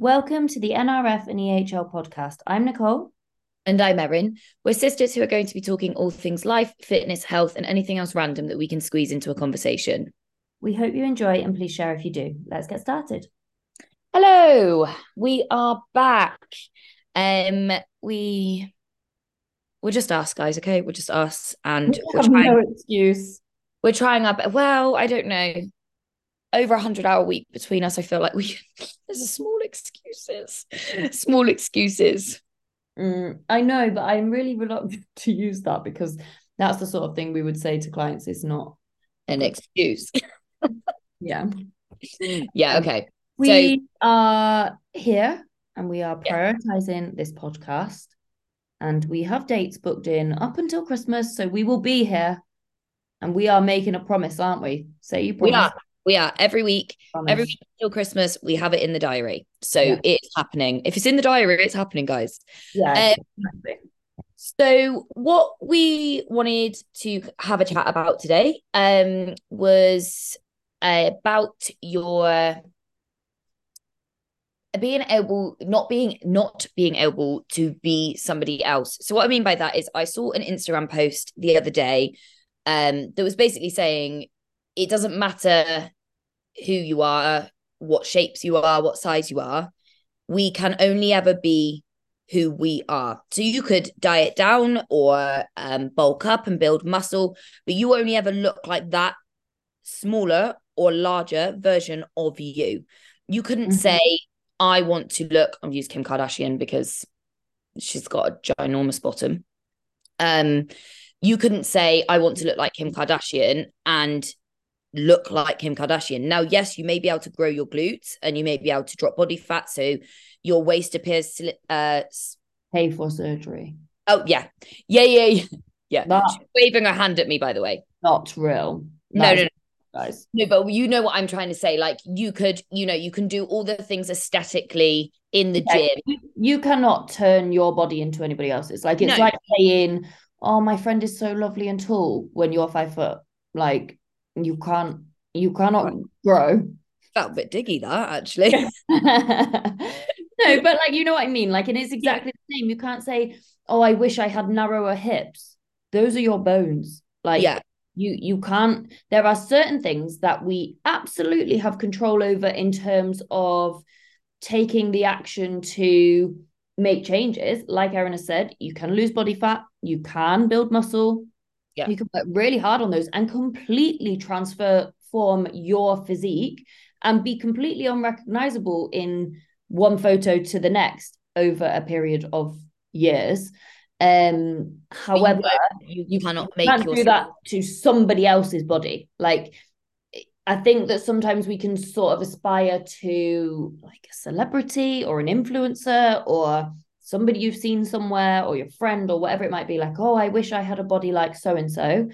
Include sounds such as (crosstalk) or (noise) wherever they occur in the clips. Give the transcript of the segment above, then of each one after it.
Welcome to the NRF and EHL podcast. I'm Nicole. And I'm Erin. We're sisters who are going to be talking all things life, fitness, health, and anything else random that we can squeeze into a conversation. We hope you enjoy and please share if you do. Let's get started. Hello, we are back. Um, we we're just us, guys. Okay, we're just us, and We we're have trying. no excuse. We're trying our be- well. I don't know. Over a hundred hour week between us. I feel like we (laughs) there's a small excuses, small excuses. Mm, I know, but I'm really reluctant (laughs) to use that because that's the sort of thing we would say to clients. It's not. An excuse. Yeah. (laughs) yeah. Okay. We are here and we are Yeah. prioritizing this podcast. And we have dates booked in up until Christmas. So we will be here. And we are making a promise, aren't we? Say you promise. We are every week. promise. Every week until Christmas, we have it in the diary. So Yeah. it's happening. If it's in the diary, it's happening, guys. Yeah. Um. So what we wanted to have a chat about today um was about your being able not being not being able to be somebody else. So what I mean by that is I saw an Instagram post the other day um that was basically saying it doesn't matter who you are, what shapes you are, what size you are. We can only ever be who we are. So you could diet down or um, bulk up and build muscle, but you only ever look like that smaller or larger version of you. You couldn't Mhm. say, I want to look, I'm use Kim Kardashian because she's got a ginormous bottom. Um, you couldn't say, I want to look like Kim Kardashian and look like Kim Kardashian. Now, yes, you may be able to grow your glutes and you may be able to drop body fat. So your waist appears sli- uh Pay for surgery. oh yeah. Yeah, yeah, yeah. (laughs) Yeah. That- She's waving her hand at me, by the way. Not real. No, no, is- Guys. No, but you know what I'm trying to say. Like you could, you know, you can do all the things aesthetically in the Yeah, gym. you, you cannot turn your body into anybody else's. Like it's No. like saying, "Oh, my friend is so lovely and tall." When you're five foot, like you can't, you cannot grow. Felt a bit diggy that actually. (laughs) (laughs) no, but like you know what I mean. Like, and it's exactly the same. You can't say, "Oh, I wish I had narrower hips." Those are your bones. Like, yeah. you you can't. There are certain things that we absolutely have control over in terms of taking the action to make changes. Like Erin has said, you can lose body fat, you can build muscle. Yeah. You can work really hard on those and completely transfer form your physique and be completely unrecognizable in one photo to the next over a period of years. Um, however, you, you cannot make can't do that to somebody else's body. Like, I think that sometimes we can sort of aspire to like a celebrity or an influencer or somebody you've seen somewhere or your friend or whatever it might be. Like, oh, I wish I had a body like so and so.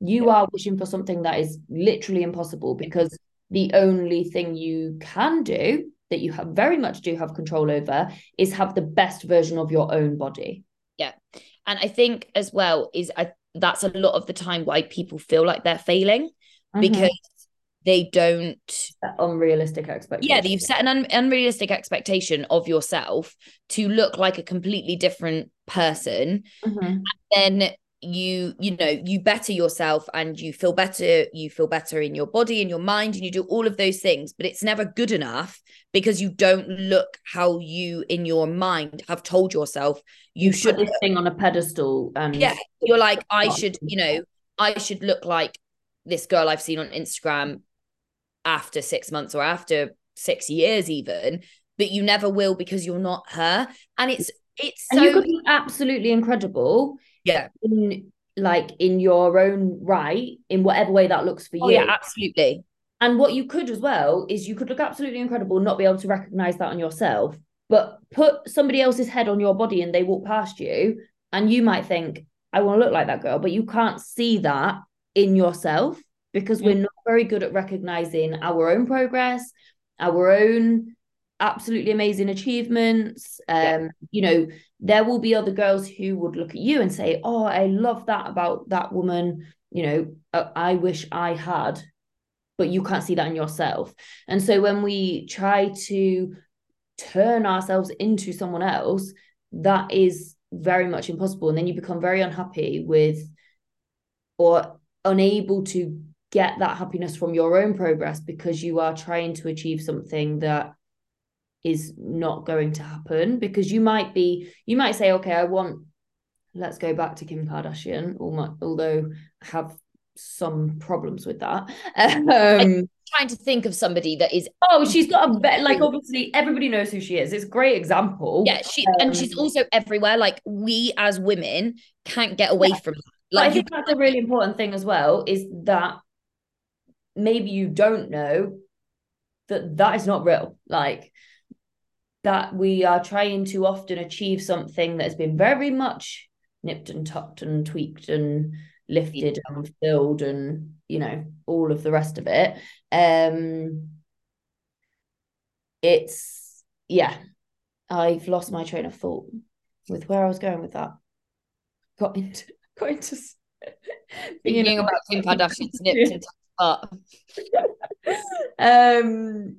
You are wishing for something that is literally impossible because the only thing you can do that you have very much do have control over is have the best version of your own body. Yeah and I think as well is I that's a lot of the time why people feel like they're failing Mhm. because they don't unrealistic expectation. yeah, you've set an un- unrealistic expectation of yourself to look like a completely different person. Mhm. Then you, you know, you better yourself and you feel better. You feel better in your body and your mind, and you do all of those things. But it's never good enough because you don't look how you, in your mind, have told yourself you You should. this thing on a pedestal and Yeah, you're like, I should, you know, I should look like this girl I've seen on Instagram after six months or after six years, even, but you never will because you're not her. And it's it's and you could be absolutely incredible yeah, in like in your own right in whatever way that looks for oh you. yeah, absolutely. And what you could as well is you could look absolutely incredible, not be able to recognize that on yourself, but put somebody else's head on your body and they walk past you, and you might think, I want to look like that girl, but you can't see that in yourself because we're not very good at recognizing our own progress, our own absolutely amazing achievements. Um, Yeah. you know, there will be other girls who would look at you and say, Oh, I love that about that woman. You know, uh, I wish I had, but you can't see that in yourself. And so when we try to turn ourselves into someone else, that is very much impossible. And then you become very unhappy with or unable to get that happiness from your own progress because you are trying to achieve something that is not going to happen. Because you might be you might say okay i want let's go back to kim kardashian although i have some problems with that. Um trying to think of somebody that is oh she's got a (laughs) bit like obviously everybody knows who she is. It's a great example. Yeah she um, and she's also everywhere. Like we as women can't get away yeah. from that. Like I think that's a really important thing as well is that maybe you don't know that that is not real. Like that we are trying to often achieve something that has been very much nipped and tucked and tweaked and lifted and filled and you know all of the rest of it. Um it's yeah i've lost my train of thought with where i was going with that. Got into (laughs) got into thinking about Kim (laughs) Kardashian's nipped and tucked um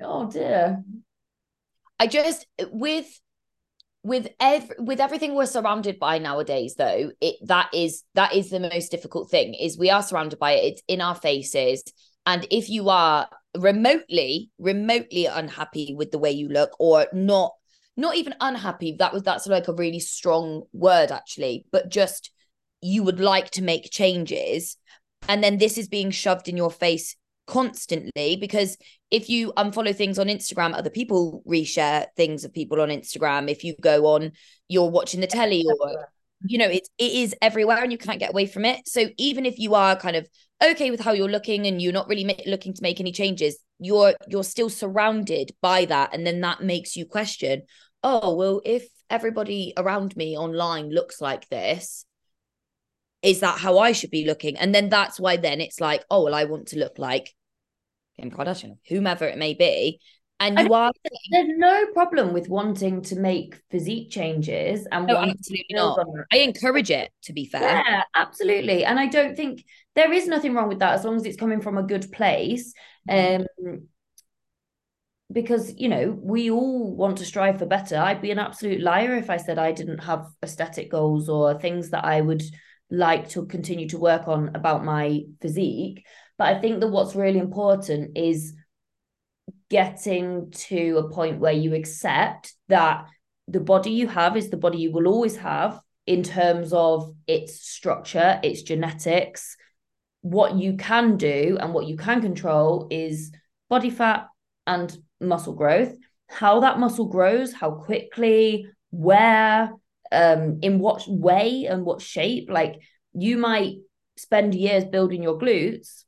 oh dear. I just with with every with everything we're surrounded by nowadays though it that is that is the most difficult thing is we are surrounded by it. It's in our faces. And if you are remotely remotely unhappy with the way you look or not not even unhappy that was that's like a really strong word actually but just you would like to make changes and then this is being shoved in your face constantly because if you unfollow things on Instagram, other people reshare things of people on Instagram. If you go on, you're watching the telly or you know, it it is everywhere and you can't get away from it. So even if you are kind of okay with how you're looking and you're not really ma- looking to make any changes, you're you're still surrounded by that, and then that makes you question. Oh well, if everybody around me online looks like this, is that how I should be looking? And then that's why then it's like, oh, well, I want to look like Kim Kardashian, whomever it may be. And you are there's no problem with wanting to make physique changes and no, absolutely not. I encourage it to be fair. Yeah, absolutely. And I don't think there is nothing wrong with that as long as it's coming from a good place. Mm-hmm. Um because you know we all want to strive for better i'd be an absolute liar if i said i didn't have aesthetic goals or things that i would like to continue to work on about my physique. But I think that what's really important is getting to a point where you accept that the body you have is the body you will always have in terms of its structure, its genetics. What you can do and what you can control is body fat and muscle growth. How that muscle grows, how quickly, where, um, in what way and what shape. Like you might spend years building your glutes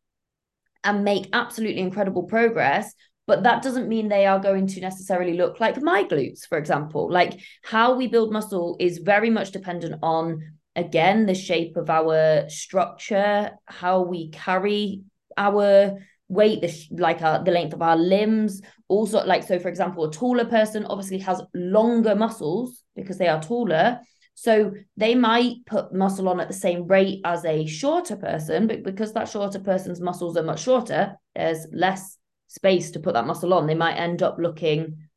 and make absolutely incredible progress but that doesn't mean they are going to necessarily look like my glutes for example like how we build muscle is very much dependent on again the shape of our structure how we carry our weight the like our, the length of our limbs also like so for example a taller person obviously has longer muscles because they are taller. So they might put muscle on at the same rate as a shorter person but because that shorter person's muscles are much shorter there's less space to put that muscle on. They might end up looking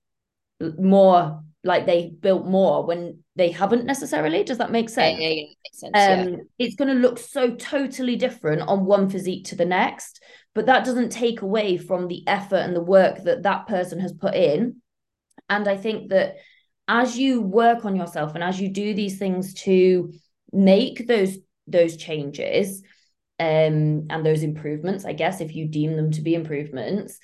more like they built more when they haven't necessarily. Does that make sense? Yeah, yeah, yeah. Sense, um, yeah. It's going to look so totally different on one physique to the next, but that doesn't take away from the effort and the work that that person has put in. And I think that as you work on yourself and as you do these things to make those those changes um, and those improvements, I guess, if you deem them to be improvements,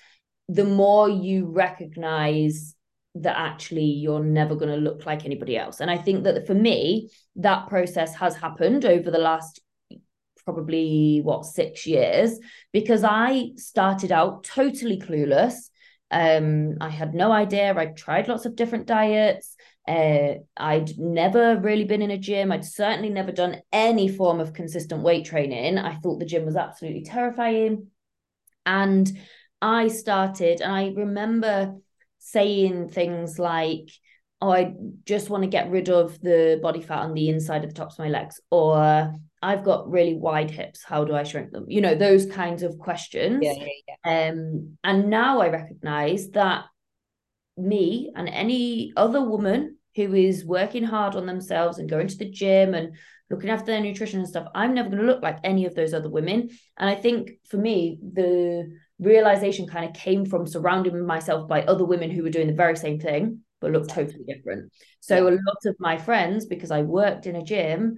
the more you recognize that actually you're never going to look like anybody else. And I think that for me, that process has happened over the last probably what six years because I started out totally clueless. Um, I had no idea. I tried lots of different diets. Uh, I'd never really been in a gym. I'd certainly never done any form of consistent weight training. I thought the gym was absolutely terrifying. And I started, and I remember saying things like, oh, I just want to get rid of the body fat on the inside of the tops of my legs, or I've got really wide hips. How do I shrink them? You know, those kinds of questions. Yeah, yeah, yeah. Um, and now I recognize that me and any other woman who is working hard on themselves and going to the gym and looking after their nutrition and stuff, I'm never going to look like any of those other women. And I think for me, the realization kind of came from surrounding myself by other women who were doing the very same thing but looked totally different. So yeah. a lot of my friends, because I worked in a gym,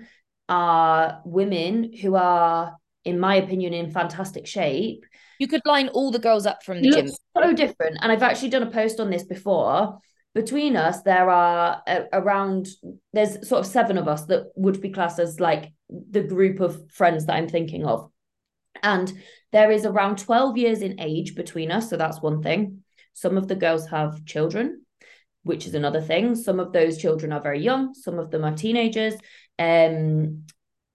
are women who are, in my opinion, in fantastic shape. You could line all the girls up from the gym. So different. And I've actually done a post on this before. Between us, there are uh, around, there's sort of seven of us that would be classed as like the group of friends that I'm thinking of. And there is around 12 years in age between us. So that's one thing. Some of the girls have children, which is another thing. Some of those children are very young, some of them are teenagers. Um,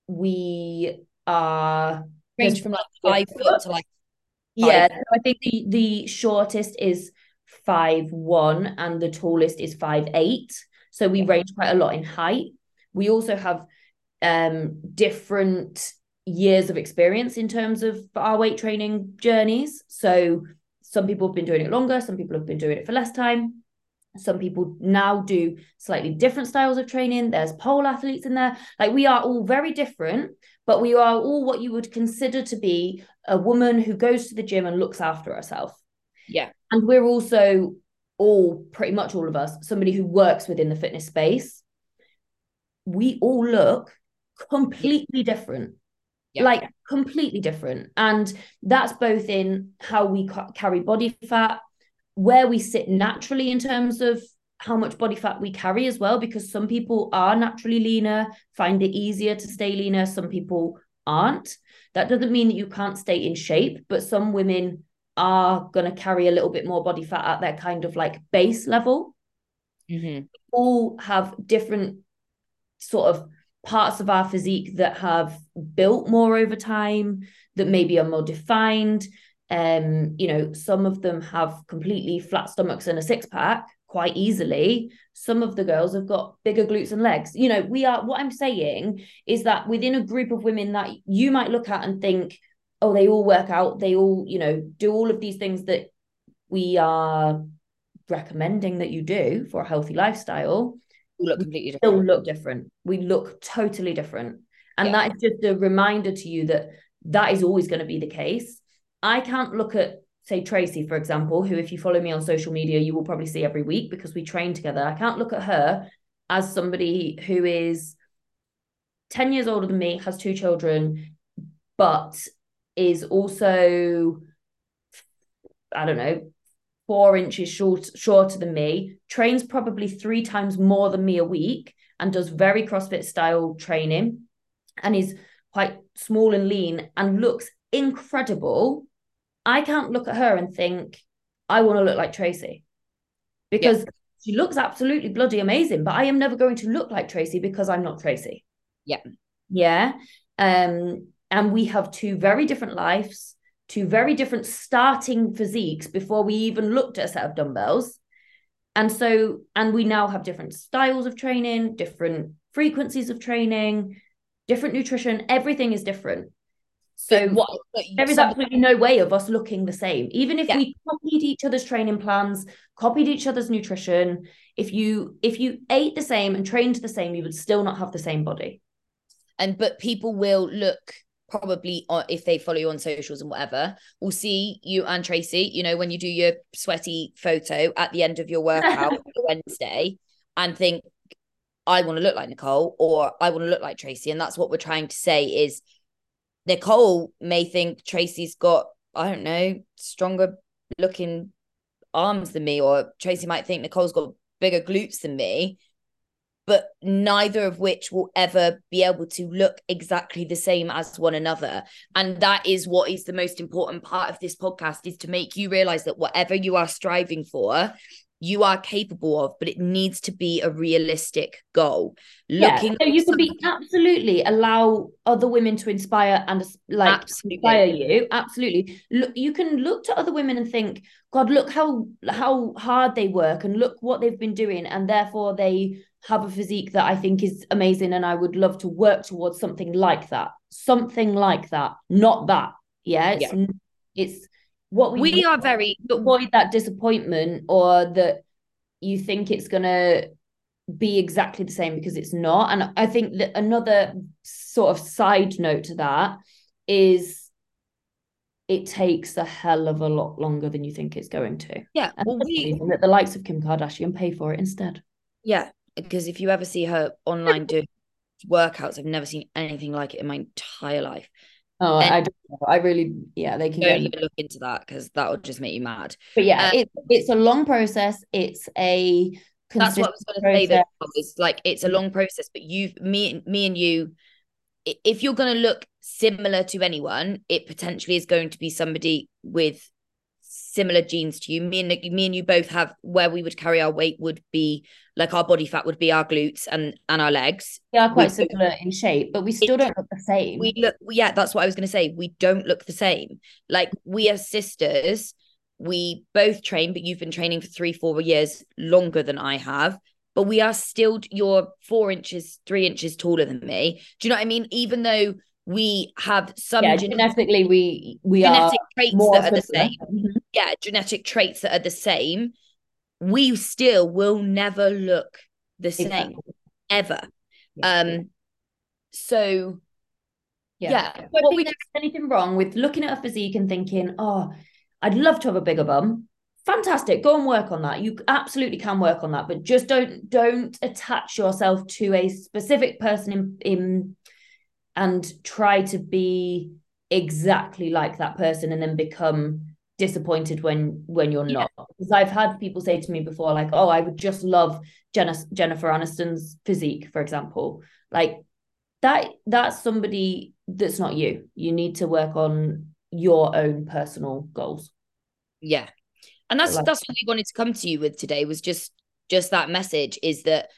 we are range from like five foot to like yeah. So I think the the shortest is five one and the tallest is five eight. So we range quite a lot in height. We also have um different years of experience in terms of our weight training journeys. So some people have been doing it longer, some people have been doing it for less time. Some people now do slightly different styles of training. There's pole athletes in there. Like we are all very different, but we are all what you would consider to be a woman who goes to the gym and looks after herself. Yeah. And we're also all, pretty much all of us, somebody who works within the fitness space. We all look completely different yeah. like completely different and that's both in how we ca- carry body fat where we sit naturally in terms of how much body fat we carry as well because some people are naturally leaner find it easier to stay leaner some people aren't that doesn't mean that you can't stay in shape but some women are going to carry a little bit more body fat at their kind of like base level mm-hmm. all have different sort of parts of our physique that have built more over time, that maybe are more defined. Um, you know, some of them have completely flat stomachs and a six pack quite easily. Some of the girls have got bigger glutes and legs. You know, we are what I'm saying is that within a group of women that you might look at and think, oh, they all work out, they all, you know, do all of these things that we are recommending that you do for a healthy lifestyle look completely different. Still look different. We look totally different. And yeah. that is just a reminder to you that that is always going to be the case. I can't look at, say, Tracy, for example, who, if you follow me on social media, you will probably see every week because we train together. I can't look at her as somebody who is 10 years older than me, has two children, but is also, I don't know, four inches short, shorter than me, trains probably three times more than me a week, and does very CrossFit style training, and is quite small and lean and looks incredible. I can't look at her and think, I want to look like Tracy because yeah. she looks absolutely bloody amazing, but I am never going to look like Tracy because I'm not Tracy. Yeah. Yeah. Um, and we have two very different lives two very different starting physiques before we even looked at a set of dumbbells. And so, and we now have different styles of training, different frequencies of training, different nutrition. Everything is different. So what, there is absolutely no way of us looking the same. Even if yeah. we copied each other's training plans, copied each other's nutrition, if you if you ate the same and trained the same, you would still not have the same body. And but people will look probably uh, if they follow you on socials and whatever will see you and Tracy you know when you do your sweaty photo at the end of your workout (laughs) Wednesday and think I want to look like Nicole or I want to look like Tracy. And that's what we're trying to say is Nicole may think Tracy's got I don't know stronger looking arms than me or Tracy might think Nicole's got bigger glutes than me but neither of which will ever be able to look exactly the same as one another. And that is what is the most important part of this podcast is to make you realize that whatever you are striving for you are capable of, but it needs to be a realistic goal. Looking yeah, so you can be absolutely allow other women to inspire and like absolutely. inspire you. Absolutely. Look, you can look to other women and think, God, look how how hard they work and look what they've been doing, and therefore they have a physique that I think is amazing, and I would love to work towards something like that. Something like that, not that. Yeah, it's yeah. it's what we, we are very avoid that disappointment or that you think it's going to be exactly the same because it's not. And I think that another sort of side note to that is it takes a hell of a lot longer than you think it's going to. Yeah. well, we that the likes of Kim Kardashian pay for it instead. Yeah, because if you ever see her online doing workouts, I've never seen anything like it in my entire life. Oh, and I don't know. I really, yeah, they can don't even look into that because that would just make you mad. But yeah, um, it's it's a long process. It's a that's what I was going to say. Though, is like it's a long process, but you, me, me, and you, if you're going to look similar to anyone, it potentially is going to be somebody with similar genes to you. Me and me and you both have where we would carry our weight would be like our body fat would be our glutes and and our legs. We are quite we, similar in shape, but we still don't look the same. We look yeah, that's what I was going to say. We don't look the same. Like we are sisters. We both train, but you've been training for three, four years longer than I have but we are still you're four inches, three inches taller than me. Do you know what I mean? Even though we have some yeah, gen- genetically we we genetic traits that are the same. Mm-hmm. Yeah, genetic traits that are the same. We still will never look the same exactly. ever. Um so yeah. yeah. Don't think there's anything wrong with looking at a physique and thinking, oh, I'd love to have a bigger bum fantastic go and work on that you absolutely can work on that but just don't don't attach yourself to a specific person in in and try to be exactly like that person and then become disappointed when when you're not. Because i've had people say to me before like oh i would just love Jenna, jennifer aniston's physique for example. Like that that's somebody that's not you. You need to work on your own personal goals. Yeah. And that's like, that's what we wanted to come to you with today was just just that message is that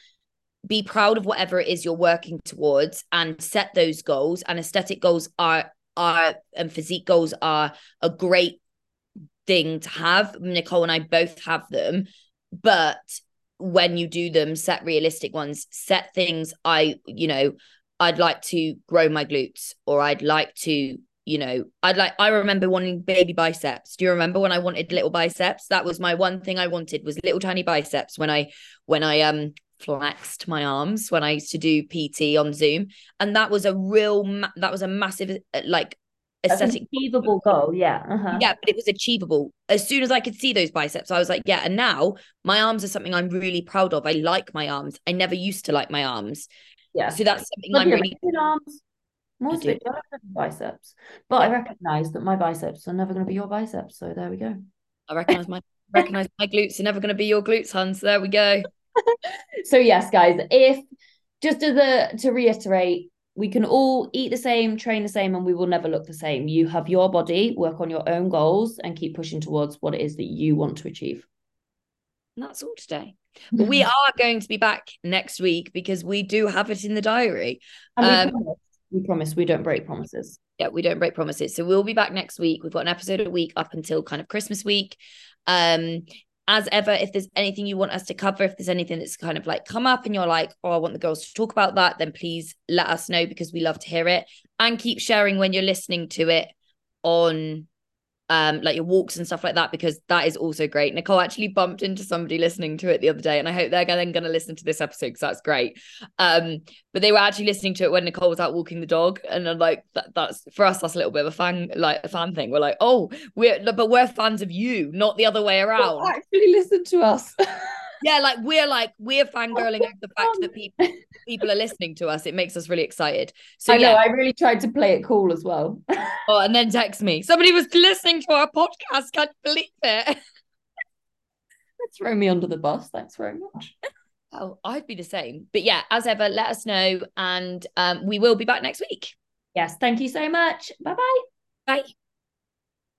be proud of whatever it is you're working towards and set those goals and aesthetic goals are are and physique goals are a great thing to have nicole and i both have them but when you do them set realistic ones set things i you know i'd like to grow my glutes or i'd like to you know, I'd like I remember wanting baby biceps. Do you remember when I wanted little biceps? That was my one thing I wanted was little tiny biceps when I when I um flexed my arms when I used to do PT on Zoom. And that was a real ma- that was a massive uh, like aesthetic achievable goal. Yeah. Uh-huh. Yeah, but it was achievable. As soon as I could see those biceps, I was like, yeah. And now my arms are something I'm really proud of. I like my arms. I never used to like my arms. Yeah. So that's something but I'm really arms. Most of it biceps. But yeah. I recognize that my biceps are never going to be your biceps. So there we go. I recognize my recognize my glutes are never going to be your glutes, Hans. There we go. (laughs) so yes, guys, if just as a to reiterate, we can all eat the same, train the same, and we will never look the same. You have your body, work on your own goals, and keep pushing towards what it is that you want to achieve. And that's all today. But we are going to be back next week because we do have it in the diary. Um, we promise we don't break promises. Yeah, we don't break promises. So we'll be back next week. We've got an episode a week up until kind of Christmas week. Um, as ever, if there's anything you want us to cover, if there's anything that's kind of like come up and you're like, oh, I want the girls to talk about that, then please let us know because we love to hear it. And keep sharing when you're listening to it on um like your walks and stuff like that because that is also great. Nicole actually bumped into somebody listening to it the other day and i hope they're then going to listen to this episode because that's great. Um but they were actually listening to it when nicole was out walking the dog and I'm like that, that's for us that's a little bit of a fan like a fan thing. We're like oh we're but we're fans of you not the other way around. actually listen to us (laughs) yeah, like we're like we're fangirling over the fact that (laughs) people people are listening to us. It makes us really excited. So I know yeah. I really tried to play it cool as well. (laughs) oh, and then text me. Somebody was listening to our podcast. Can't believe it. (laughs) Throw me under the bus. Thanks very much. Oh, I'd be the same. But yeah, as ever, let us know, and um, we will be back next week. Yes, thank you so much. Bye-bye. Bye.